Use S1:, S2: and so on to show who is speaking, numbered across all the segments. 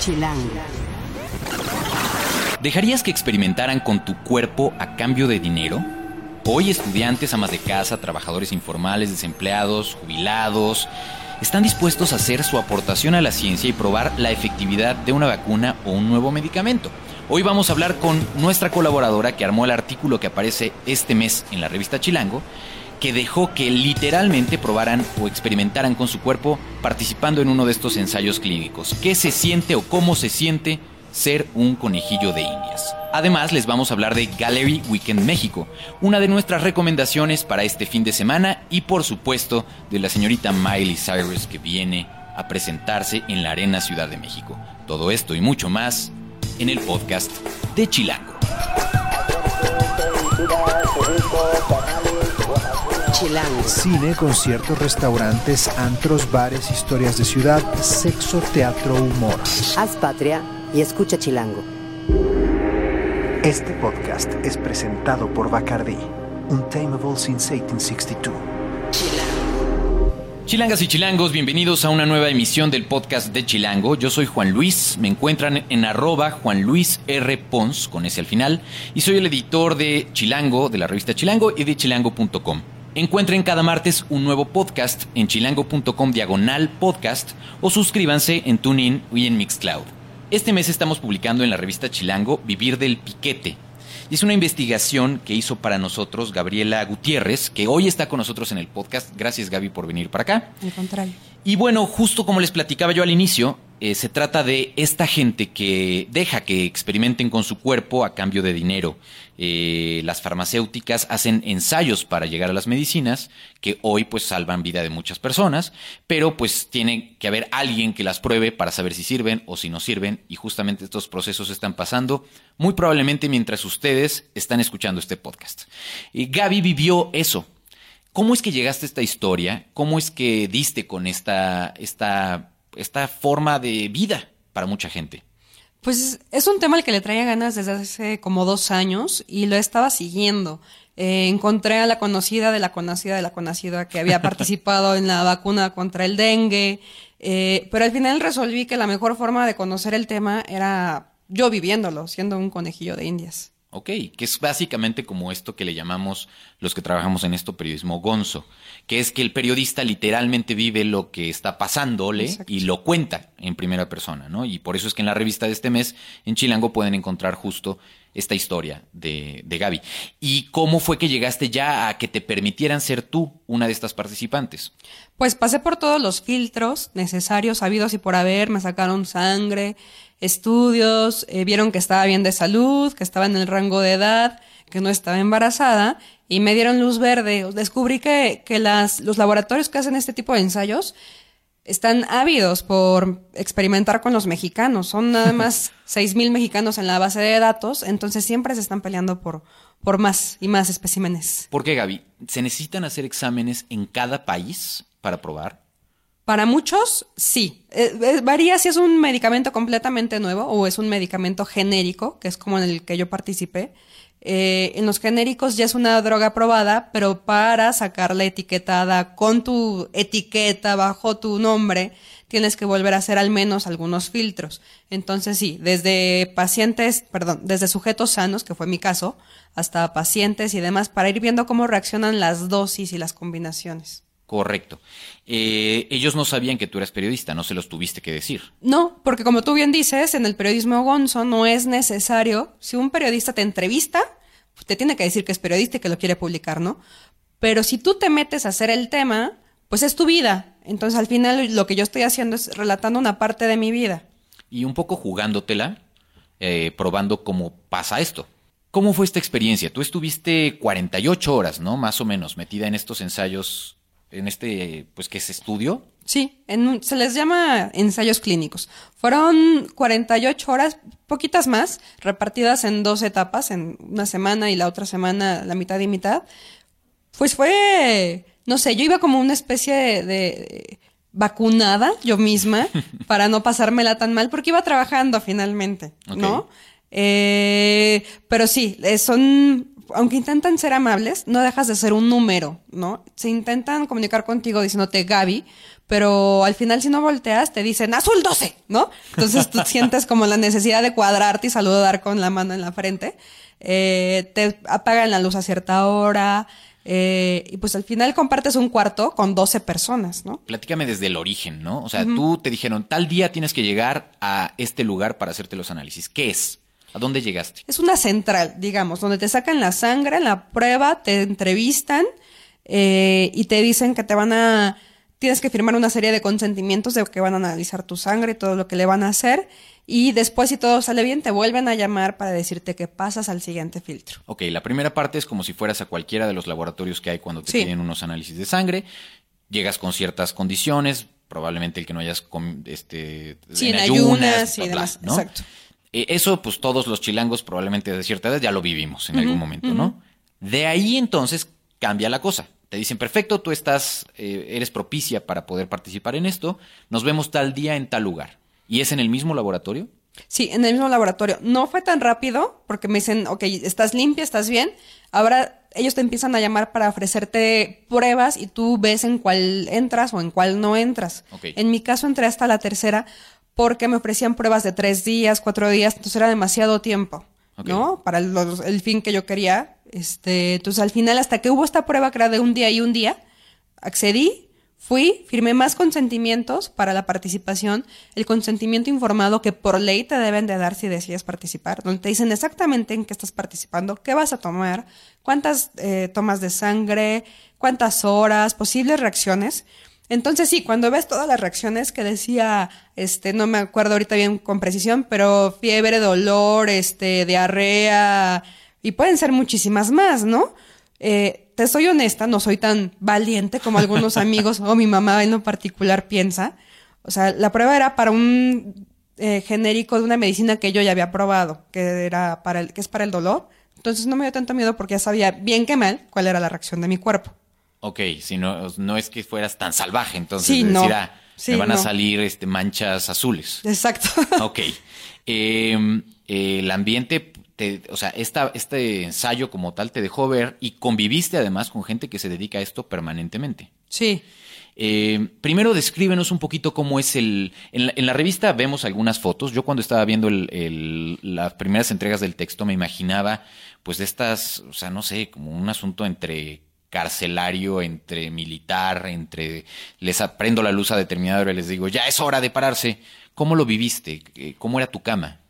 S1: Chilango.
S2: ¿Dejarías que experimentaran con tu cuerpo a cambio de dinero? Hoy estudiantes, amas de casa, trabajadores informales, desempleados, jubilados, están dispuestos a hacer su aportación a la ciencia y probar la efectividad de una vacuna o un nuevo medicamento. Hoy vamos a hablar con nuestra colaboradora que armó el artículo que aparece este mes en la revista Chilango, que dejó que literalmente probaran o experimentaran con su cuerpo participando en uno de estos ensayos clínicos. ¿Qué se siente o cómo se siente ser un conejillo de indias? Además, les vamos a hablar de Gallery Weekend México, una de nuestras recomendaciones para este fin de semana y por supuesto de la señorita Miley Cyrus que viene a presentarse en la Arena Ciudad de México. Todo esto y mucho más en el podcast de Chilango.
S1: Chilango.
S3: Cine, conciertos, restaurantes, antros, bares, historias de ciudad, sexo, teatro, humor.
S1: Haz patria y escucha Chilango.
S3: Este podcast es presentado por Bacardi, Untamable since 1862.
S2: Chilangas y chilangos, bienvenidos a una nueva emisión del podcast de Chilango. Yo soy Juan Luis, me encuentran en arroba Juan Luis R. Pons, con ese al final, y soy el editor de Chilango, de la revista Chilango y de chilango.com. Encuentren cada martes un nuevo podcast en chilango.com diagonal podcast o suscríbanse en TuneIn y en Mixcloud. Este mes estamos publicando en la revista Chilango Vivir del Piquete. Y es una investigación que hizo para nosotros Gabriela Gutiérrez, que hoy está con nosotros en el podcast. Gracias Gaby por venir para acá.
S4: Al contrario.
S2: Y bueno, justo como les platicaba yo al inicio, eh, se trata de esta gente que deja que experimenten con su cuerpo a cambio de dinero. Eh, las farmacéuticas hacen ensayos para llegar a las medicinas que hoy pues salvan vida de muchas personas, pero pues tiene que haber alguien que las pruebe para saber si sirven o si no sirven y justamente estos procesos están pasando muy probablemente mientras ustedes están escuchando este podcast. Y Gaby vivió eso. ¿Cómo es que llegaste a esta historia? ¿Cómo es que diste con esta, esta, esta forma de vida para mucha gente?
S4: Pues es un tema al que le traía ganas desde hace como dos años y lo estaba siguiendo. Eh, encontré a la conocida de la conocida de la conocida que había participado en la vacuna contra el dengue, eh, pero al final resolví que la mejor forma de conocer el tema era yo viviéndolo, siendo un conejillo de indias.
S2: Ok, que es básicamente como esto que le llamamos los que trabajamos en esto periodismo gonzo, que es que el periodista literalmente vive lo que está pasándole
S4: Exacto.
S2: y lo cuenta en primera persona, ¿no? Y por eso es que en la revista de este mes, en Chilango, pueden encontrar justo esta historia de, de Gaby. ¿Y cómo fue que llegaste ya a que te permitieran ser tú una de estas participantes?
S4: Pues pasé por todos los filtros necesarios, habidos y por haber, me sacaron sangre, estudios, eh, vieron que estaba bien de salud, que estaba en el rango de edad, que no estaba embarazada y me dieron luz verde. Descubrí que, que las, los laboratorios que hacen este tipo de ensayos están ávidos por experimentar con los mexicanos. Son nada más seis mil mexicanos en la base de datos, entonces siempre se están peleando por, por más y más especímenes.
S2: ¿Por qué, Gaby? ¿Se necesitan hacer exámenes en cada país para probar?
S4: Para muchos, sí. Eh, eh, varía si es un medicamento completamente nuevo o es un medicamento genérico, que es como en el que yo participé. Eh, en los genéricos ya es una droga probada, pero para sacarla etiquetada con tu etiqueta bajo tu nombre, tienes que volver a hacer al menos algunos filtros. Entonces sí, desde pacientes, perdón, desde sujetos sanos, que fue mi caso, hasta pacientes y demás, para ir viendo cómo reaccionan las dosis y las combinaciones.
S2: Correcto. Eh, ellos no sabían que tú eras periodista, no se los tuviste que decir.
S4: No, porque como tú bien dices, en el periodismo gonzo no es necesario, si un periodista te entrevista, te tiene que decir que es periodista y que lo quiere publicar, ¿no? Pero si tú te metes a hacer el tema, pues es tu vida. Entonces al final lo que yo estoy haciendo es relatando una parte de mi vida.
S2: Y un poco jugándotela, eh, probando cómo pasa esto. ¿Cómo fue esta experiencia? Tú estuviste 48 horas, ¿no? Más o menos, metida en estos ensayos, en este, pues, que es estudio.
S4: Sí, en un- se les llama ensayos clínicos. Fueron 48 horas, poquitas más, repartidas en dos etapas, en una semana y la otra semana la mitad y mitad. Pues fue, no sé, yo iba como una especie de, de vacunada yo misma para no pasármela tan mal porque iba trabajando finalmente. ¿no? Eh, pero sí, eh, son, aunque intentan ser amables, no dejas de ser un número, ¿no? Se intentan comunicar contigo diciéndote Gaby, pero al final si no volteas te dicen azul 12, ¿no? Entonces tú sientes como la necesidad de cuadrarte y saludar con la mano en la frente. Eh, te apagan la luz a cierta hora. Eh, y pues al final compartes un cuarto con 12 personas, ¿no?
S2: Platícame desde el origen, ¿no? O sea, tú te dijeron, tal día tienes que llegar a este lugar para hacerte los análisis. ¿Qué es? ¿A dónde llegaste?
S4: Es una central, digamos, donde te sacan la sangre, la prueba, te entrevistan eh, y te dicen que te van a tienes que firmar una serie de consentimientos de que van a analizar tu sangre y todo lo que le van a hacer. Y después, si todo sale bien, te vuelven a llamar para decirte que pasas al siguiente filtro.
S2: Ok, la primera parte es como si fueras a cualquiera de los laboratorios que hay cuando te piden unos análisis de sangre. Llegas con ciertas condiciones, probablemente el que no hayas este,
S4: sí, en, ayunas, y demás. Exacto.
S2: Eh, eso, pues todos los chilangos, probablemente de cierta edad, ya lo vivimos en algún momento, ¿no? De ahí entonces cambia la cosa te dicen, perfecto, tú estás, eh, eres propicia para poder participar en esto, nos vemos tal día en tal lugar. ¿Y es en el mismo laboratorio?
S4: Sí, en el mismo laboratorio. No fue tan rápido porque me dicen, ok, estás limpia, estás bien. Ahora ellos te empiezan a llamar para ofrecerte pruebas y tú ves en cuál entras o en cuál no entras. En mi caso entré hasta la tercera porque me ofrecían pruebas de tres días, cuatro días, entonces era demasiado tiempo, ¿no? Para el fin que yo quería este, entonces al final, hasta que hubo esta prueba que era de un día y un día, accedí, fui, firmé más consentimientos para la participación, el consentimiento informado que por ley te deben de dar si decides participar, donde te dicen exactamente en qué estás participando, qué vas a tomar, cuántas eh, tomas de sangre, cuántas horas, posibles reacciones. Entonces sí, cuando ves todas las reacciones que decía, este, no me acuerdo ahorita bien con precisión, pero fiebre, dolor, este, diarrea, y pueden ser muchísimas más, ¿no? Eh, te soy honesta, no soy tan valiente como algunos amigos o mi mamá en lo particular piensa. O sea, la prueba era para un eh, genérico de una medicina que yo ya había probado, que era para el, que es para el dolor. Entonces no me dio tanto miedo porque ya sabía bien que mal cuál era la reacción de mi cuerpo.
S2: Ok, si no, no es que fueras tan salvaje, entonces sí, decir, no. Ah, me van a salir este, manchas azules.
S4: Exacto.
S2: ok. Em, el ambiente o sea, esta, este ensayo como tal te dejó ver y conviviste además con gente que se dedica a esto permanentemente.
S4: Sí.
S2: Eh, primero descríbenos un poquito cómo es el... En la, revista vemos algunas fotos. Yo cuando estaba viendo las primeras entregas del texto me imaginaba pues de estas, o sea, no sé, como un asunto entre carcelario, entre militar, entre les aprendo la luz a determinada hora y les digo, ya es hora de pararse. ¿Cómo lo viviste? ¿Cómo era tu cama?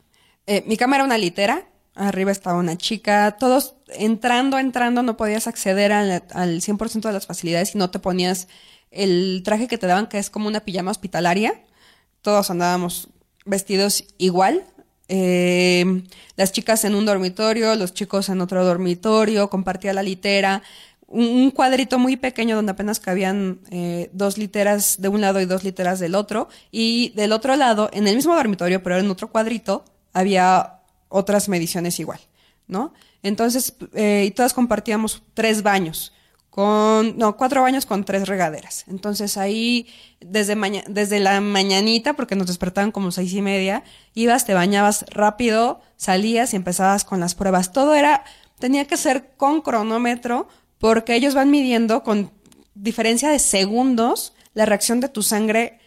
S4: Eh, mi cama era una litera arriba estaba una chica, todos entrando, entrando, no podías acceder al, al 100% de las facilidades y no te ponías el traje que te daban, que es como una pijama hospitalaria. Todos andábamos vestidos igual. Eh, las chicas en un dormitorio, los chicos en otro dormitorio, compartía la litera. Un, cuadrito muy pequeño donde apenas cabían eh, dos literas de un lado y dos literas del otro. Y del otro lado, en el mismo dormitorio, pero en otro cuadrito, había otras mediciones igual, ¿no? Entonces, eh, y todas compartíamos tres baños, con, no, cuatro baños con tres regaderas. Entonces ahí, desde, desde la mañanita, porque nos despertaban como seis y media, ibas, te bañabas rápido, salías y empezabas con las pruebas. Todo era, tenía que ser con cronómetro, porque ellos van midiendo con diferencia de segundos la reacción de tu sangre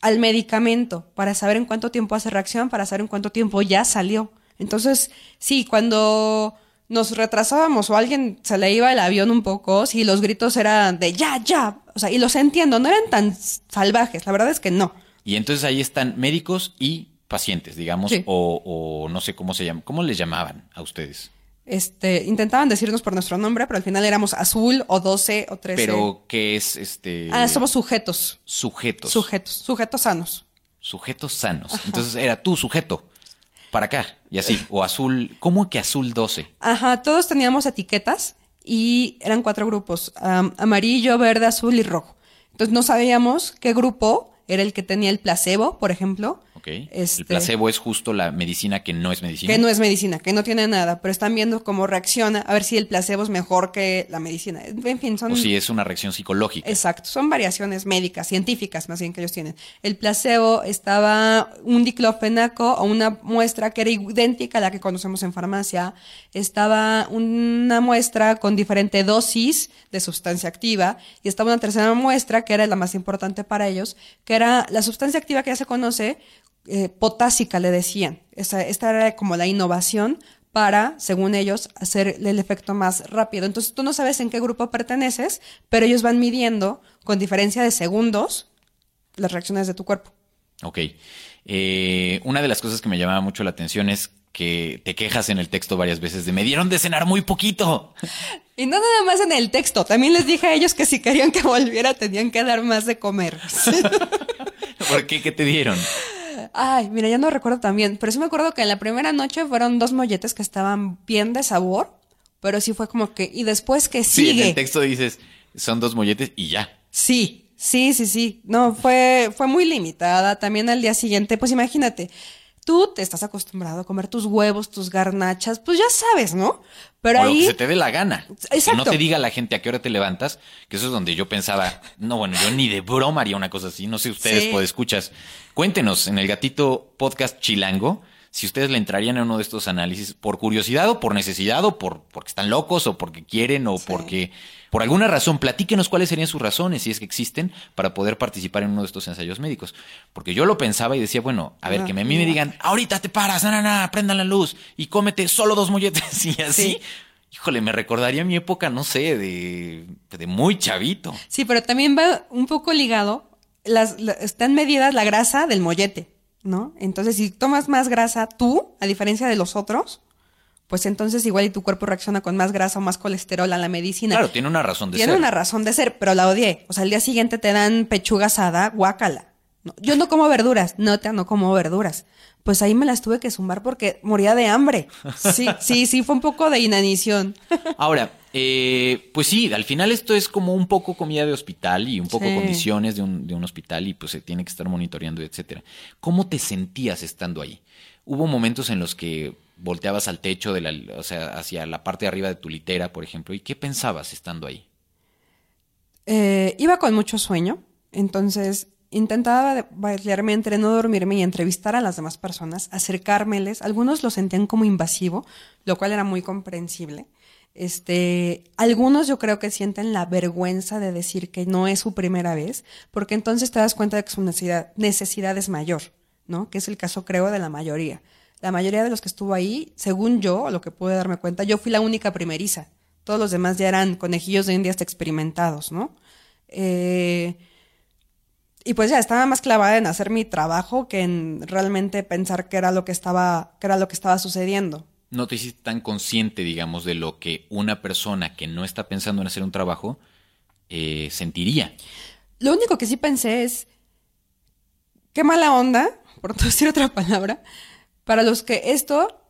S4: al medicamento, para saber en cuánto tiempo hace reacción, para saber en cuánto tiempo ya salió. Entonces, sí, cuando nos retrasábamos o alguien se le iba el avión un poco, sí, los gritos eran de ya, ya. O sea, y los entiendo, no eran tan salvajes, la verdad es que no.
S2: Y entonces ahí están médicos y pacientes, digamos, o, o, no sé cómo se llaman, ¿cómo les llamaban a ustedes?
S4: Este, intentaban decirnos por nuestro nombre, pero al final éramos azul o 12 o 13.
S2: Pero, ¿qué es este?
S4: Ah, somos sujetos.
S2: Sujetos.
S4: Sujetos, sujetos sanos.
S2: Sujetos sanos. Entonces era tu sujeto para acá y así. O azul, ¿cómo que azul 12?
S4: Ajá, todos teníamos etiquetas y eran cuatro grupos, amarillo, verde, azul y rojo. Entonces no sabíamos qué grupo era el que tenía el placebo, por ejemplo,
S2: Ok.
S4: Este-
S2: El placebo es justo la medicina que no es medicina.
S4: Que no es medicina, que no tiene nada, pero están viendo cómo reacciona, a ver si el placebo es mejor que la medicina. En fin, son...
S2: O si es una reacción psicológica.
S4: Exacto, son variaciones médicas, científicas más bien que ellos tienen. El placebo estaba un diclofenaco o una muestra que era idéntica a la que conocemos en farmacia. Estaba una muestra con diferente dosis de sustancia activa y estaba una tercera muestra que era la más importante para ellos, que era la sustancia activa que ya se conoce, eh, potásica le decían. Esta, esta era como la innovación para, según ellos, hacer el efecto más rápido. Entonces tú no sabes en qué grupo perteneces, pero ellos van midiendo con diferencia de segundos las reacciones de tu cuerpo.
S2: Ok. Eh, una de las cosas que me llamaba mucho la atención es que te quejas en el texto varias veces de me dieron de cenar muy poquito.
S4: Y no nada más en el texto, también les dije a ellos que si querían que volviera tenían que dar más de comer.
S2: ¿Por qué? ¿Qué te dieron?
S4: Ay, mira, ya no recuerdo también, pero sí me acuerdo que en la primera noche fueron dos molletes que estaban bien de sabor, pero sí fue como que, y después que
S2: Sí, en
S4: sigue.
S2: el texto dices, son dos molletes y ya.
S4: Sí, sí, sí, sí. No, fue, fue muy limitada. También al día siguiente, pues imagínate, tú te estás acostumbrado a comer tus huevos, tus garnachas, pues ya sabes, ¿no? Pero
S2: o lo
S4: ahí.
S2: que se te dé la gana. Que no
S4: Exacto.
S2: te diga la gente a qué hora te levantas, que eso es donde yo pensaba, no, bueno, yo ni de broma haría una cosa así. No sé ustedes,
S4: Sí.
S2: pues escuchas. Cuéntenos en el gatito podcast Chilango si ustedes le entrarían a uno de estos análisis por curiosidad o por necesidad o por porque están locos o porque quieren o porque por alguna razón platíquenos cuáles serían sus razones si es que existen para poder participar en uno de estos ensayos médicos porque yo lo pensaba y decía bueno a ver que me- a mí me digan ahorita te paras na, na, na, prendan la luz y cómete solo dos molletes y así
S4: Sí.
S2: híjole me recordaría mi época no sé de de muy chavito
S4: Sí, pero también va un poco ligado. Las, la- están medidas la grasa del mollete, ¿no? Entonces, si tomas más grasa tú, a diferencia de los otros, pues entonces igual y tu cuerpo reacciona con más grasa o más colesterol a la medicina.
S2: claro tiene una razón de
S4: Tiene
S2: ser
S4: una razón de ser, pero la odié. O sea, al día siguiente te dan pechuga asada, guácala. No, yo no como verduras, no te no como verduras. Pues ahí me las tuve que zumbar porque moría de hambre. Sí, sí, sí, fue un poco de inanición.
S2: Ahora, eh, pues sí, al final esto es como un poco comida de hospital y un poco
S4: Sí.
S2: condiciones de un, de un hospital y pues se tiene que estar monitoreando, etcétera. ¿Cómo te sentías estando ahí? ¿Hubo momentos en los que volteabas al techo de la, o sea, hacia la parte de arriba de tu litera, por ejemplo, y qué pensabas estando ahí?
S4: Eh, iba con mucho sueño, entonces intentaba variarme entre no dormirme y entrevistar a las demás personas, acercármeles. Algunos lo sentían como invasivo, lo cual era muy comprensible. Este, algunos yo creo que sienten la vergüenza de decir que no es su primera vez, porque entonces te das cuenta de que su necesidad, necesidad es mayor, ¿no? Que es el caso, creo, de la mayoría. La mayoría de los que estuvo ahí, según yo, o lo que pude darme cuenta, yo fui la única primeriza. Todos los demás ya eran conejillos de indias experimentados, ¿no? Eh, y pues ya estaba más clavada en hacer mi trabajo que en realmente pensar qué era lo que estaba, qué era lo que estaba sucediendo.
S2: No te hiciste tan consciente, digamos, de lo que una persona que no está pensando en hacer un trabajo eh, sentiría.
S4: Lo único que sí pensé es, qué mala onda, por no decir otra palabra, para los que esto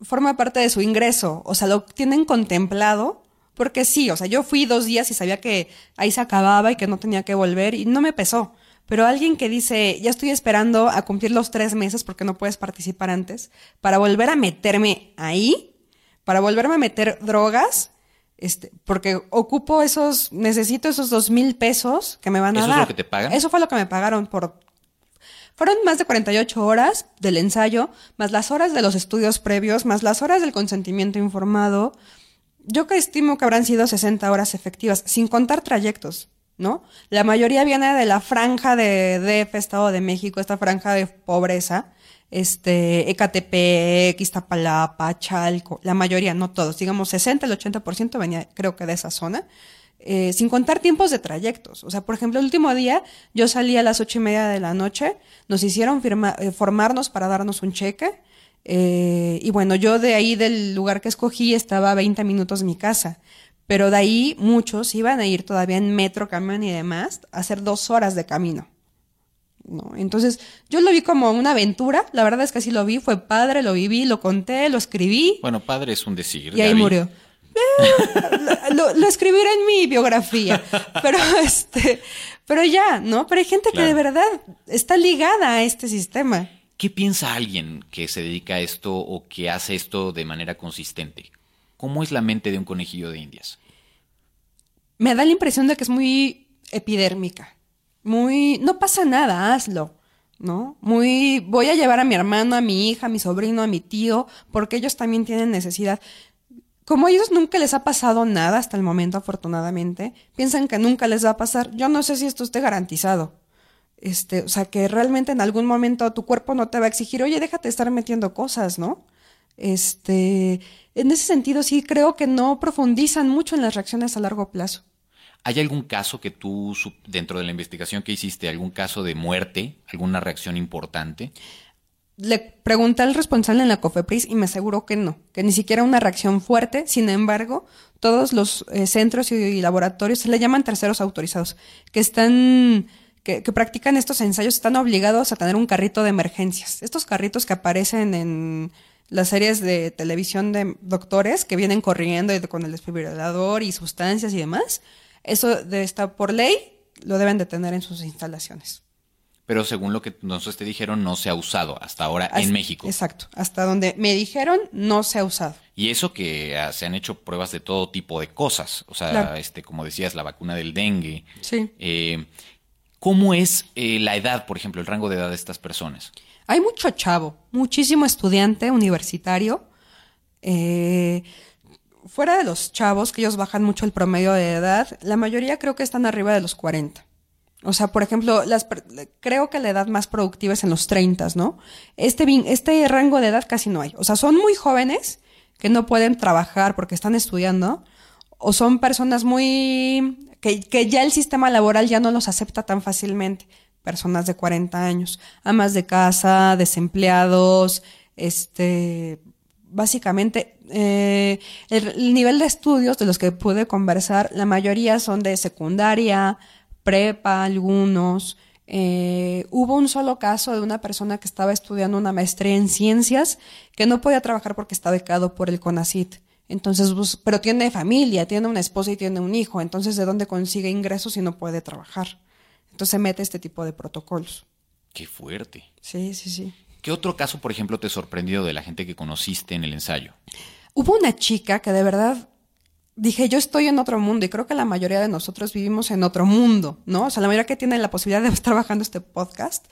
S4: forma parte de su ingreso, o sea, lo tienen contemplado, porque sí, o sea, yo fui dos días y sabía que ahí se acababa y que no tenía que volver y no me pesó. Pero alguien que dice, ya estoy esperando a cumplir los tres meses porque no puedes participar antes, para volver a meterme ahí, para volverme a meter drogas, este, porque ocupo esos, necesito esos dos mil pesos que me van a
S2: ¿Eso es
S4: dar.
S2: lo que te pagan?
S4: Eso fue lo que me pagaron por fueron más de 48 horas del ensayo, más las horas de los estudios previos, más las horas del consentimiento informado. Yo que estimo que habrán sido 60 horas efectivas, sin contar trayectos, ¿no? La mayoría viene de la franja de DF, Estado de México, esta franja de pobreza, este, Ecatepec, Iztapalapa, Chalco, la mayoría, no todos, digamos 60, el 80% venía creo que de esa zona. Eh, sin contar tiempos de trayectos. O sea, por ejemplo, el último día yo salí a las ocho y media de la noche, nos hicieron firma- eh, formarnos para darnos un cheque. eh, y bueno, yo de ahí del lugar que escogí estaba a 20 minutos de mi casa. Pero de ahí muchos iban a ir todavía en metro, camión y demás, a hacer dos horas de camino. ¿no? Entonces, yo lo vi como una aventura. La verdad es que así lo vi, fue padre, lo viví, lo conté, lo escribí.
S2: Bueno, padre es un decir.
S4: Y ahí murió. Eh, lo, lo escribiré en mi biografía. Pero este, pero ya, ¿no? Pero hay gente que de verdad está ligada a este sistema.
S2: ¿Qué piensa alguien que se dedica a esto o que hace esto de manera consistente? ¿Cómo es la mente de un conejillo de indias?
S4: Me da la impresión de que es muy epidérmica. Muy, no pasa nada, hazlo. ¿No? Muy, voy a llevar a mi hermano, a mi hija, a mi sobrino, a mi tío, porque ellos también tienen necesidad. Como a ellos nunca les ha pasado nada hasta el momento, afortunadamente, piensan que nunca les va a pasar. Yo no sé si esto esté garantizado. Este, o sea, que realmente en algún momento tu cuerpo no te va a exigir, oye, déjate estar metiendo cosas, ¿no? Este, en ese sentido sí creo que no profundizan mucho en las reacciones a largo plazo.
S2: ¿Hay algún caso que tú, dentro de la investigación que hiciste, algún caso de muerte, alguna reacción importante?
S4: Le pregunté al responsable en la COFEPRIS y me aseguró que no, que ni siquiera una reacción fuerte. Sin embargo, todos los eh, centros y, laboratorios se le llaman terceros autorizados, que están, que, practican estos ensayos, están obligados a tener un carrito de emergencias. Estos carritos que aparecen en las series de televisión de doctores que vienen corriendo con el desfibrilador y sustancias y demás eso de esta por ley lo deben de tener en sus instalaciones.
S2: Pero según lo que nosotros te dijeron, no se ha usado hasta ahora en México.
S4: Exacto. Hasta donde me dijeron, no se ha usado.
S2: Y eso que ah, se han hecho pruebas de todo tipo de cosas. O sea, este, como decías, la vacuna del dengue.
S4: Sí.
S2: Eh, ¿Cómo es eh, la edad, por ejemplo, el rango de edad de estas personas?
S4: Hay mucho chavo, muchísimo estudiante universitario. Eh, fuera de los chavos, que ellos bajan mucho el promedio de edad, la mayoría creo que están arriba de los 40. O sea, por ejemplo, las, creo que la edad más productiva es en los 30, ¿no? Este, este rango de edad casi no hay. O sea, son muy jóvenes que no pueden trabajar porque están estudiando, o son personas muy... que, que ya el sistema laboral ya no los acepta tan fácilmente. Personas de 40 años, amas de casa, desempleados, este, básicamente eh, el, nivel de estudios de los que pude conversar, la mayoría son de secundaria, prepa, algunos. Eh, hubo un solo caso de una persona que estaba estudiando una maestría en ciencias que no podía trabajar porque está becado por el CONACIT. Entonces, pues, pero tiene familia, tiene una esposa y tiene un hijo. Entonces, ¿de dónde consigue ingresos si no puede trabajar? Entonces se mete este tipo de protocolos.
S2: Qué fuerte.
S4: Sí, sí, sí.
S2: ¿Qué otro caso, por ejemplo, te sorprendió de la gente que conociste en el ensayo?
S4: Hubo una chica que de verdad dije, yo estoy en otro mundo y creo que la mayoría de nosotros vivimos en otro mundo, ¿no? O sea, la mayoría que tiene la posibilidad de estar trabajando este podcast,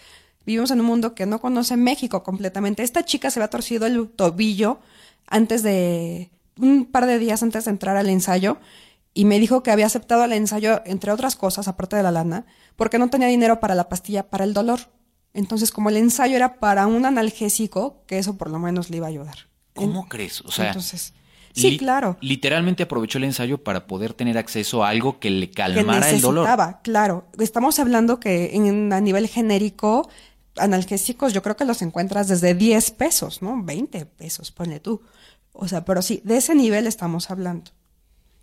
S4: vivimos en un mundo que no conoce México completamente. Esta chica se había torcido el tobillo antes de, un par de días antes de entrar al ensayo y me dijo que había aceptado el ensayo, entre otras cosas, aparte de la lana, porque no tenía dinero para la pastilla para el dolor. Entonces, como el ensayo era para un analgésico, que eso por lo menos le iba a ayudar.
S2: ¿Cómo crees? O sea,
S4: entonces, sí, claro.
S2: Literalmente aprovechó el ensayo para poder tener acceso a algo que le calmara el dolor.
S4: Claro, estamos hablando que en, a nivel genérico, analgésicos yo creo que los encuentras desde 10 pesos, ¿no? 20 pesos, ponle tú. O sea, pero sí, de ese nivel estamos hablando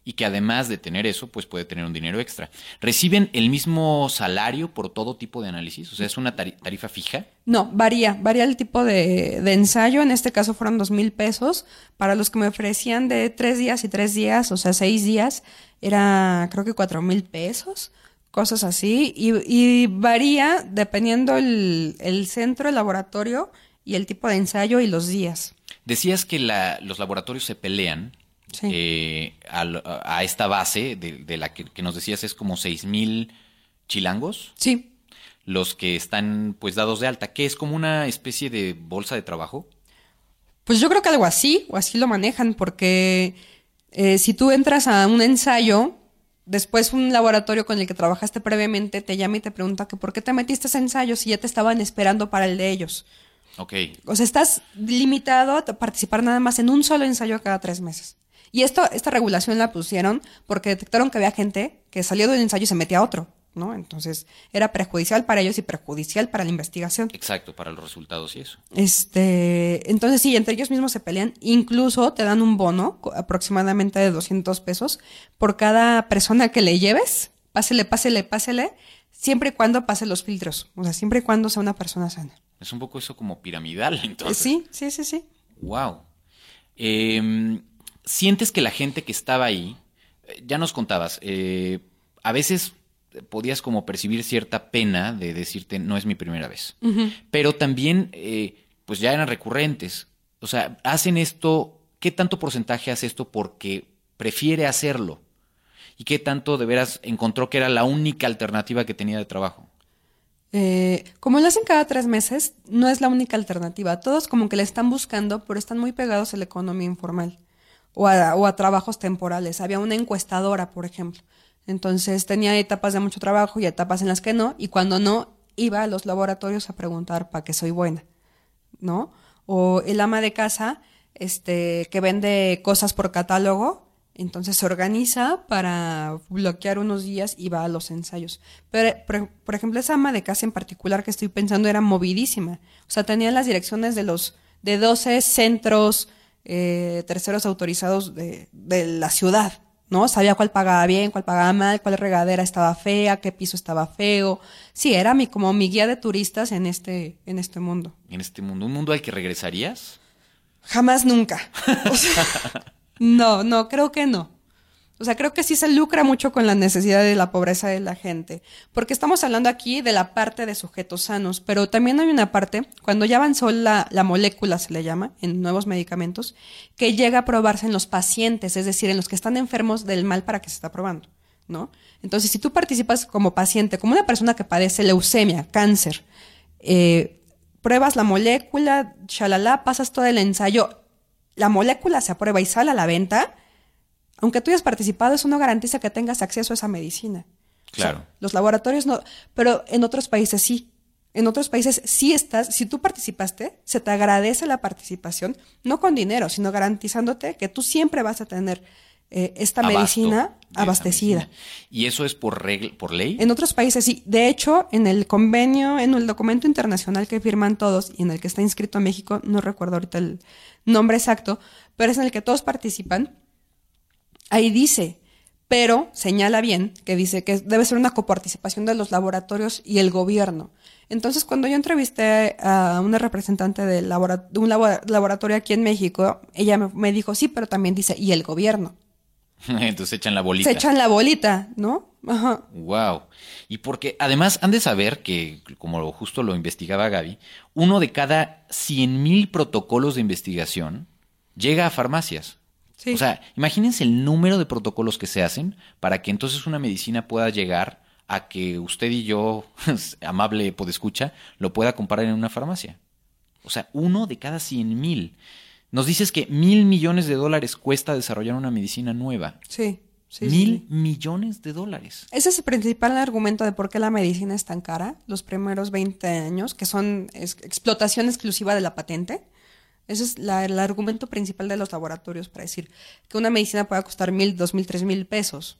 S2: y que además de tener eso, pues puede tener un dinero extra. ¿Reciben el mismo salario por todo tipo de análisis? O sea, ¿es una tarifa fija?
S4: No, varía, varía el tipo de, ensayo. En este caso fueron dos mil pesos. Para los que me ofrecían de tres días y tres días, o sea, seis días, era creo que cuatro mil pesos, cosas así. Y, varía dependiendo el, el centro, el laboratorio y el tipo de ensayo y los días.
S2: Decías que la, los laboratorios se pelean eh, a, esta base de, la que, nos decías es como seis mil chilangos.
S4: Sí.
S2: Los que están pues dados de alta, que es como una especie de bolsa de trabajo.
S4: Pues yo creo que algo así, o así lo manejan, porque eh, si tú entras a un ensayo, después un laboratorio con el que trabajaste previamente te llama y te pregunta que por qué te metiste ese ensayo si ya te estaban esperando para el de ellos.
S2: Ok.
S4: O sea, estás limitado a participar nada más en un solo ensayo cada tres meses. Y esto, esta regulación la pusieron porque detectaron que había gente que salió de un ensayo y se metía a otro, ¿no? Entonces era perjudicial para ellos y perjudicial para la investigación.
S2: Exacto, para los resultados y eso.
S4: Este, entonces sí, entre ellos mismos se pelean. Incluso te dan un bono aproximadamente de 200 pesos por cada persona que le lleves. Pásele, pásele, pásele, siempre y cuando pase los filtros. O sea, siempre y cuando sea una persona sana.
S2: Es un poco eso como piramidal, entonces.
S4: Sí, sí, sí, sí.
S2: Wow. Eh, em, sientes que la gente que estaba ahí, eh, ya nos contabas, eh, a veces podías como percibir cierta pena de decirte no es mi primera vez. Pero también, eh, pues ya eran recurrentes. O sea, hacen esto, ¿qué tanto porcentaje hace esto porque prefiere hacerlo? ¿Y qué tanto de veras encontró que era la única alternativa que tenía de trabajo?
S4: Eh, como lo hacen cada tres meses, no es la única alternativa. Todos como que le están buscando, pero están muy pegados a la economía informal o a, o a trabajos temporales. Había una encuestadora, por ejemplo. Entonces tenía etapas de mucho trabajo y etapas en las que no, y cuando no, iba a los laboratorios a preguntar para qué soy buena, ¿no? O el ama de casa, este, que vende cosas por catálogo, entonces se organiza para bloquear unos días y va a los ensayos. Pero, por, ejemplo, esa ama de casa en particular que estoy pensando era movidísima. O sea, tenía las direcciones de los de 12 centros eh, terceros autorizados de, de la ciudad, ¿no? Sabía cuál pagaba bien, cuál pagaba mal, cuál regadera estaba fea, qué piso estaba feo. Sí, era mi, como mi guía de turistas en este, en este mundo.
S2: En este mundo, ¿un mundo al que regresarías?
S4: Jamás nunca. O sea, no, no, creo que no. O sea, creo que sí se lucra mucho con la necesidad de la pobreza de la gente, porque estamos hablando aquí de la parte de sujetos sanos, pero también hay una parte, cuando ya avanzó la, la molécula, se le llama, en nuevos medicamentos, que llega a probarse en los pacientes, es decir, en los que están enfermos del mal para que se está probando, ¿no? Entonces, si tú participas como paciente, como una persona que padece leucemia, cáncer, eh, pruebas la molécula, shalala, pasas todo el ensayo, la molécula se aprueba y sale a la venta, aunque tú hayas participado, eso no garantiza que tengas acceso a esa medicina.
S2: Claro.
S4: O sea, los laboratorios no, pero en otros países sí. En otros países sí estás, si tú participaste, se te agradece la participación, no con dinero, sino garantizándote que tú siempre vas a tener eh, esta
S2: Abasto
S4: medicina abastecida.
S2: medicina. ¿Y eso es por, regla, por ley?
S4: En otros países sí. De hecho, en el convenio, en el documento internacional que firman todos y en el que está inscrito México, no recuerdo ahorita el nombre exacto, pero es en el que todos participan, ahí dice, pero señala bien que dice que debe ser una coparticipación de los laboratorios y el gobierno. Entonces, cuando yo entrevisté a una representante de, un labo- laboratorio aquí en México, ella me, me dijo, sí, pero también dice, y el gobierno.
S2: Entonces echan la bolita.
S4: Se echan la bolita, ¿no? Ajá.
S2: Wow. Y porque además han de saber que, como justo lo investigaba Gaby, uno de cada 100 mil protocolos de investigación llega a farmacias.
S4: Sí.
S2: O sea, imagínense el número de protocolos que se hacen para que entonces una medicina pueda llegar a que usted y yo, amable podescucha, lo pueda comprar en una farmacia. O sea, uno de cada 100 mil. Nos dices que mil millones de dólares cuesta desarrollar una medicina nueva.
S4: Sí. sí,
S2: mil
S4: sí.
S2: millones de dólares.
S4: Ese es el principal argumento de por qué la medicina es tan cara, los primeros 20 años, que son explotación exclusiva de la patente. Ese es la- el argumento principal de los laboratorios para decir que una medicina pueda costar mil, dos mil, tres mil pesos.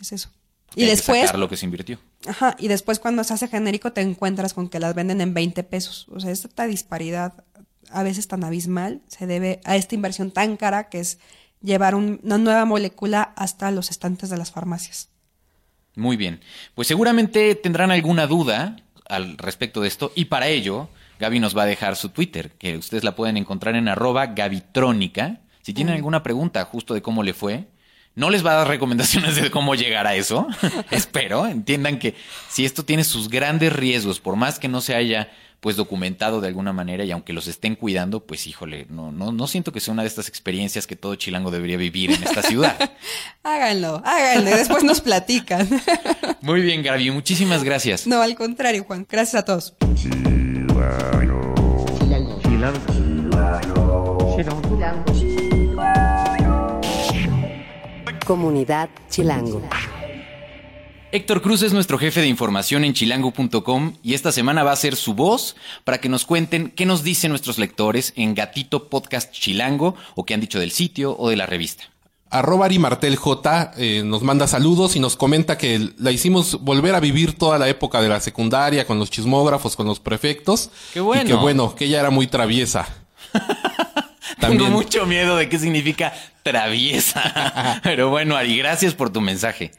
S4: Es eso. Y
S2: Hay que
S4: después,
S2: sacar lo que se invirtió.
S4: ajá, y después cuando se hace genérico te encuentras con que las venden en 20 pesos. O sea, esta disparidad a veces tan abismal se debe a esta inversión tan cara que es llevar un- una nueva molécula hasta los estantes de las farmacias.
S2: Muy bien. Pues seguramente tendrán alguna duda al respecto de esto y para ello Gaby nos va a dejar su Twitter, que ustedes la pueden encontrar en arroba gabitrónica. Si tienen alguna pregunta justo de cómo le fue, no les va a dar recomendaciones de cómo llegar a eso. Espero, entiendan que si esto tiene sus grandes riesgos, por más que no se haya pues documentado de alguna manera y aunque los estén cuidando, pues híjole, no, no, no siento que sea una de estas experiencias que todo chilango debería vivir en esta ciudad.
S4: Háganlo, háganlo, y después nos platican.
S2: Muy bien, Gaby, muchísimas gracias.
S4: No, al contrario, Juan. Gracias a todos.
S1: Comunidad Chilango.
S2: Héctor Cruz es nuestro jefe de información en chilango.com y esta semana va a ser su voz para que nos cuenten qué nos dicen nuestros lectores en Gatito Podcast Chilango o qué han dicho del sitio o de la revista.
S5: Arroba Ari Martel J eh, nos manda saludos y nos comenta que la hicimos volver a vivir toda la época de la secundaria con los chismógrafos, con los prefectos.
S2: ¡Qué bueno!
S5: Y que bueno, que ella era muy traviesa.
S2: Tengo mucho miedo de qué significa traviesa. Pero bueno, Ari, gracias por tu mensaje.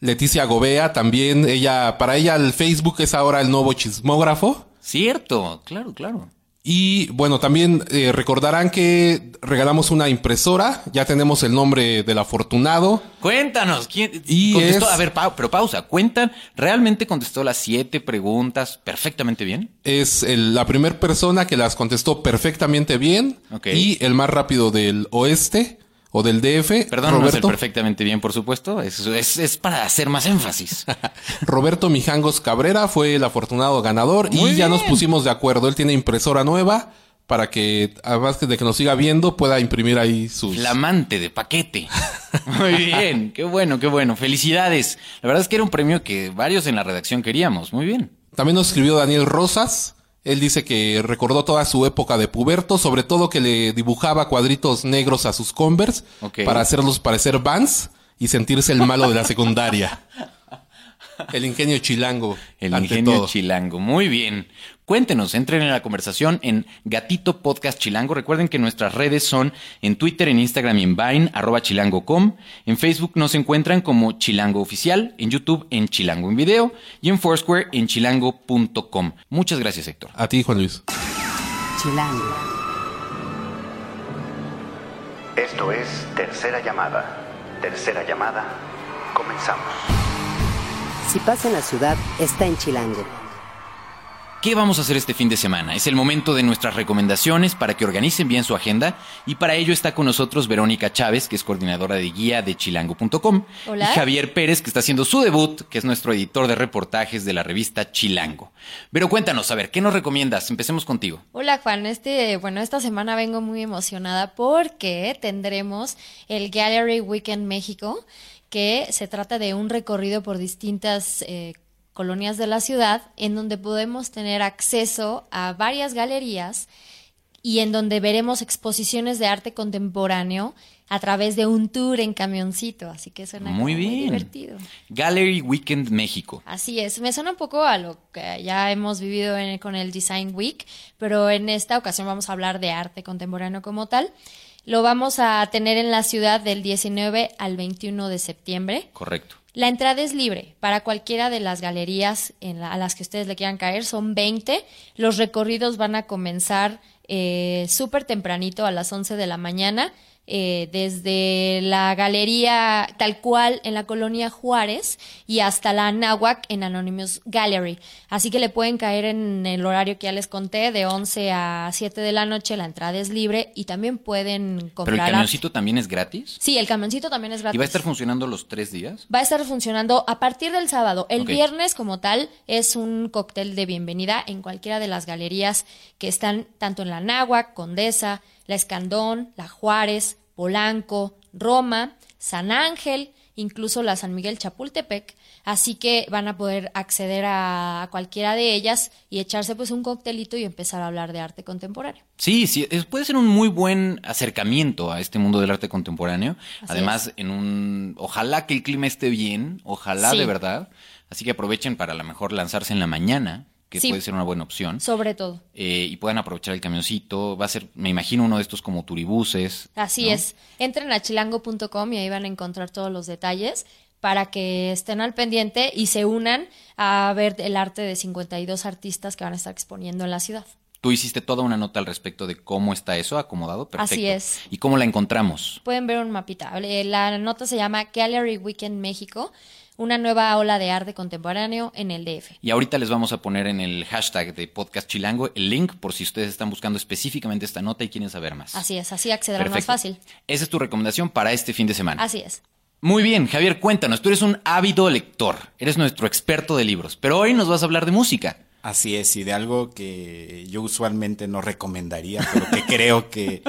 S5: Leticia Gobea también, ella, para ella el Facebook es ahora el nuevo chismógrafo.
S2: Cierto, claro, claro.
S5: Y bueno, también eh, recordarán que regalamos una impresora, ya tenemos el nombre del afortunado.
S2: Cuéntanos, ¿quién
S5: Y
S2: contestó?
S5: es-
S2: A ver, pau- pero pausa, cuentan, ¿realmente contestó las siete preguntas perfectamente bien?
S5: Es el- la primera persona que las contestó perfectamente bien
S2: Ok.
S5: y el más rápido del oeste o del DF,
S2: Perdón, no
S5: Roberto,
S2: perfectamente bien, por supuesto. Es, es, es para hacer más énfasis.
S5: Roberto Mijangos Cabrera fue el afortunado ganador
S2: Muy
S5: y ya nos pusimos de acuerdo. Él tiene impresora nueva para que, además de que nos siga viendo, pueda imprimir ahí sus...
S2: Flamante de paquete. Muy bien, qué bueno, qué bueno. Felicidades. La verdad es que era un premio que varios en la redacción queríamos. Muy bien.
S5: También nos escribió Daniel Rosas. Él dice que recordó toda su época de puberto, sobre todo que le dibujaba cuadritos negros a sus Converse para hacerlos parecer Vans y sentirse el malo de la secundaria. El ingenio chilango.
S2: El
S5: ante
S2: ingenio
S5: todo.
S2: chilango. Muy bien. Cuéntenos, entren en la conversación en Gatito Podcast Chilango. Recuerden que nuestras redes son en Twitter, en Instagram y en Vine, arroba chilango.com. En Facebook nos encuentran como Chilango Oficial, en YouTube en Chilango en Video y en Foursquare en chilango.com. Muchas gracias, Héctor.
S5: A ti, Juan Luis.
S1: Chilango.
S6: Esto es Tercera Llamada. Tercera Llamada. Comenzamos.
S1: Si pasa en la ciudad, está en Chilango.
S2: ¿Qué vamos a hacer este fin de semana? Es el momento de nuestras recomendaciones para que organicen bien su agenda y para ello está con nosotros Verónica Chávez, que es coordinadora de guía de chilango.com,
S7: Hola.
S2: y Javier Pérez, que está haciendo su debut, que es nuestro editor de reportajes de la revista Chilango. Pero cuéntanos, a ver, ¿qué nos recomiendas? Empecemos contigo.
S7: Hola Juan, este, bueno, esta semana vengo muy emocionada porque tendremos el Gallery Weekend México, que se trata de un recorrido por distintas eh, colonias de la ciudad, en donde podemos tener acceso a varias galerías y en donde veremos exposiciones de arte contemporáneo a través de un tour en camioncito, así que suena
S2: Muy bien.
S7: divertido.
S2: Gallery Weekend México.
S7: Así es, me suena un poco a lo que ya hemos vivido en- con el Design Week, pero en esta ocasión vamos a hablar de arte contemporáneo como tal. Lo vamos a tener en la ciudad del 19 al 21 de septiembre.
S2: Correcto.
S7: La entrada es libre para cualquiera de las galerías en la- a las que ustedes le quieran caer. Son 20. Los recorridos van a comenzar eh, súper tempranito a las 11 de la mañana. Eh, desde la galería tal cual en la colonia Juárez y hasta la Anáhuac en Anonymous Gallery. Así que le pueden caer en el horario que ya les conté, de 11 a 7 de la noche, la entrada es libre y también pueden
S2: ¿Pero
S7: comprar.
S2: el
S7: arte.
S2: camioncito también es gratis?
S7: Sí, el camioncito también es gratis.
S2: ¿Y va a estar funcionando los tres días?
S7: Va a estar funcionando a partir del sábado. El viernes, como tal, es un cóctel de bienvenida en cualquiera de las galerías que están tanto en la Náhuac, Condesa, La Escandón, La Juárez, Polanco, Roma, San Ángel, incluso la San Miguel Chapultepec. Así que van a poder acceder a, cualquiera de ellas y echarse pues un coctelito y empezar a hablar de arte contemporáneo.
S2: Sí, sí, puede ser un muy buen acercamiento a este mundo del arte contemporáneo.
S7: Así
S2: Además,
S7: es.
S2: en un, ojalá que el clima esté bien, ojalá
S7: Sí.
S2: de verdad. Así que aprovechen para a lo mejor lanzarse en la mañana, que
S7: Sí.
S2: puede ser una buena opción.
S7: Sobre todo.
S2: Eh, y puedan aprovechar el camioncito. Va a ser, me imagino, uno de estos como turibuses.
S7: Así
S2: ¿no?
S7: es. Entren a chilango.com y ahí van a encontrar todos los detalles para que estén al pendiente y se unan a ver el arte de 52 artistas que van a estar exponiendo en la ciudad.
S2: Tú hiciste toda una nota al respecto de cómo está eso acomodado. Perfecto.
S7: Así es.
S2: ¿Y cómo la encontramos?
S7: Pueden ver un mapita. Eh, La nota se llama Gallery Weekend México, una nueva ola de arte contemporáneo en el DF.
S2: Y ahorita les vamos a poner en el hashtag de Podcast Chilango el link por si ustedes están buscando específicamente esta nota y quieren saber más.
S7: Así es, así accederán más
S2: Perfecto.
S7: fácil.
S2: Esa es tu recomendación para este fin de semana.
S7: Así es.
S2: Muy bien, Javier, cuéntanos. Tú eres un ávido lector, eres nuestro experto de libros, pero hoy nos vas a hablar de música.
S8: Así es, y de algo que yo usualmente no recomendaría, pero que creo que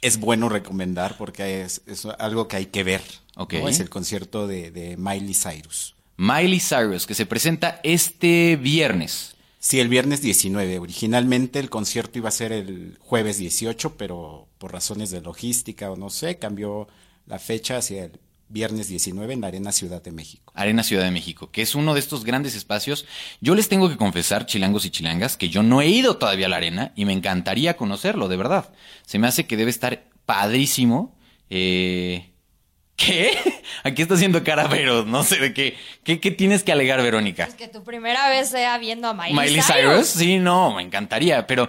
S8: es bueno recomendar porque es, es algo que hay que ver. ¿no?
S2: Ok.
S8: Es el concierto de, de Miley Cyrus.
S2: Miley Cyrus, que se presenta este viernes.
S8: Sí, el viernes 19. Originalmente el concierto iba a ser el jueves 18, pero por razones de logística o no sé, cambió la fecha hacia el viernes 19 en la Arena Ciudad de México.
S2: Arena Ciudad de México, que es uno de estos grandes espacios. Yo les tengo que confesar, chilangos y chilangas, que yo no he ido todavía a la arena y me encantaría conocerlo, de verdad. Se me hace que debe estar padrísimo. Eh, ¿Qué? Aquí está haciendo cara Vero, no sé de qué. ¿Qué, qué tienes que alegar, Verónica?
S7: Es que tu primera vez sea viendo a Miley,
S2: Miley Cyrus, sí, no, me encantaría, pero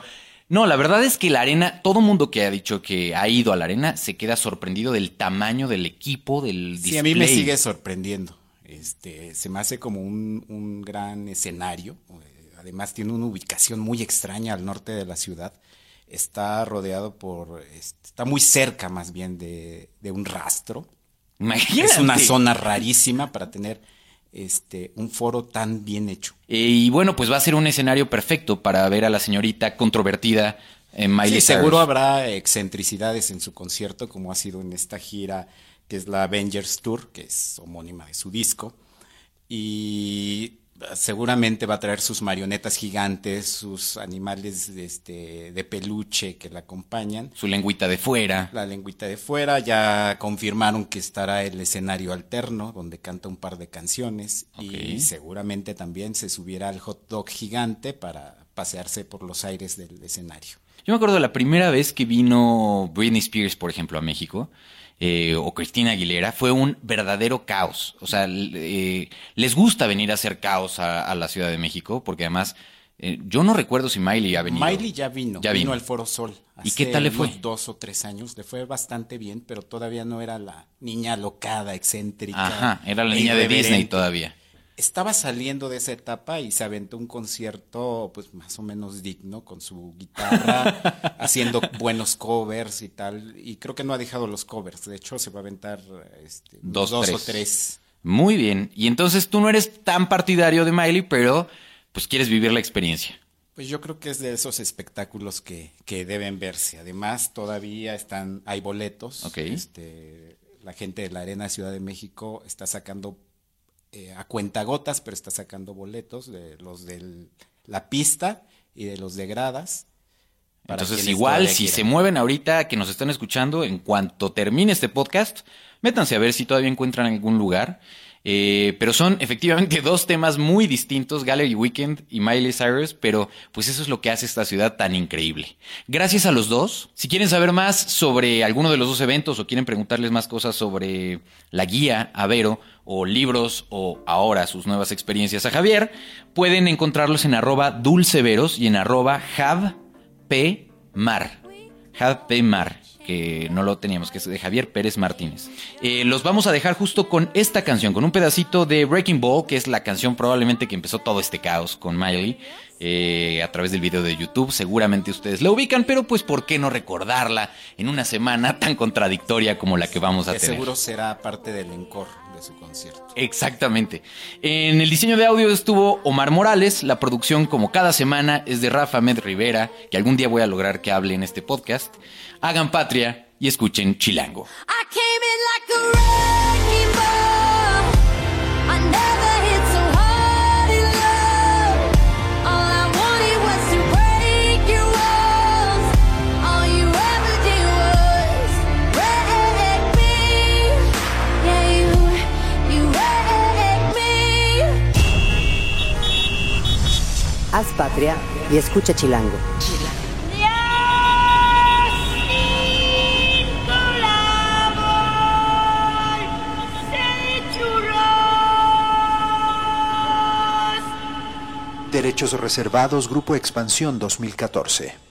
S2: No, la verdad es que la arena, todo mundo que ha dicho que ha ido a la arena se queda sorprendido del tamaño del equipo, del display.
S8: Sí, a mí me sigue sorprendiendo. Este, se me hace como un, un gran escenario. Eh, Además tiene una ubicación muy extraña al norte de la ciudad. Está rodeado por, este, está muy cerca más bien de, de un rastro.
S2: Imagínate.
S8: Es una zona rarísima para tener este, un foro tan bien hecho.
S2: Eh, y bueno, pues va a ser un escenario perfecto para ver a la señorita controvertida en Miley
S8: Sí, seguro habrá excentricidades en su concierto, como ha sido en esta gira que es la Avengers Tour, que es homónima de su disco. Y seguramente va a traer sus marionetas gigantes, sus animales este, de peluche que la acompañan.
S2: Su lengüita de fuera.
S8: La lengüita de fuera, ya confirmaron que estará el escenario alterno, donde canta un par de canciones. Y seguramente también se subirá al hot dog gigante para pasearse por los aires del escenario.
S2: Yo me acuerdo de la primera vez que vino Britney Spears, por ejemplo, a México, eh, o Cristina Aguilera, fue un verdadero caos. O sea, eh, les gusta venir a hacer caos a, a la Ciudad de México, porque además, eh, yo no recuerdo si Miley ha venido.
S8: Miley ya vino,
S2: Ya
S8: vino.
S2: vino.
S8: al Foro Sol.
S2: ¿Y
S8: hace
S2: qué tal le fue?
S8: unos dos o tres años, le fue bastante bien, pero todavía no era la niña locada, excéntrica.
S2: Ajá, era la niña de Disney todavía.
S8: Estaba saliendo de esa etapa y se aventó un concierto, pues más o menos digno, con su guitarra, haciendo buenos covers y tal. Y creo que no ha dejado los covers. De hecho, se va a aventar este,
S2: Dos,
S8: dos,
S2: tres.
S8: o tres.
S2: Muy bien. Y entonces tú no eres tan partidario de Miley, pero pues quieres vivir la experiencia.
S8: Pues yo creo que es de esos espectáculos que, que deben verse. Además, todavía están, hay boletos. Este, la gente de la Arena Ciudad de México está sacando eh, a cuentagotas, pero está sacando boletos de los de la pista y de los de gradas.
S2: Entonces, igual, si se mueven ahorita que nos están escuchando, en cuanto termine este podcast, métanse a ver si todavía encuentran algún lugar. Eh, pero son efectivamente dos temas muy distintos, Gallery Weekend y Miley Cyrus, pero pues eso es lo que hace esta ciudad tan increíble. Gracias a los dos. Si quieren saber más sobre alguno de los dos eventos o quieren preguntarles más cosas sobre la guía a Vero o libros o ahora sus nuevas experiencias a Javier, pueden encontrarlos en arroba dulceveros y en arroba. Javpmar, que no lo teníamos, que es de Javier Pérez Martínez. Eh, los vamos a dejar justo con esta canción, con un pedacito de Breaking Ball, que es la canción probablemente que empezó todo este caos con Miley. Eh, a través del video de YouTube, seguramente ustedes la ubican, pero pues ¿por qué no recordarla en una semana tan contradictoria como la que vamos a
S8: Que
S2: tener?
S8: seguro será parte del encore de su concierto.
S2: Exactamente. En el diseño de audio estuvo Omar Morales, la producción como cada semana es de Rafa Med Rivera, que algún día voy a lograr que hable en este podcast. Hagan patria y escuchen Chilango.
S9: I came in like a
S1: Haz patria y escucha Chilango.
S3: Derechos reservados, Grupo Expansión 2014.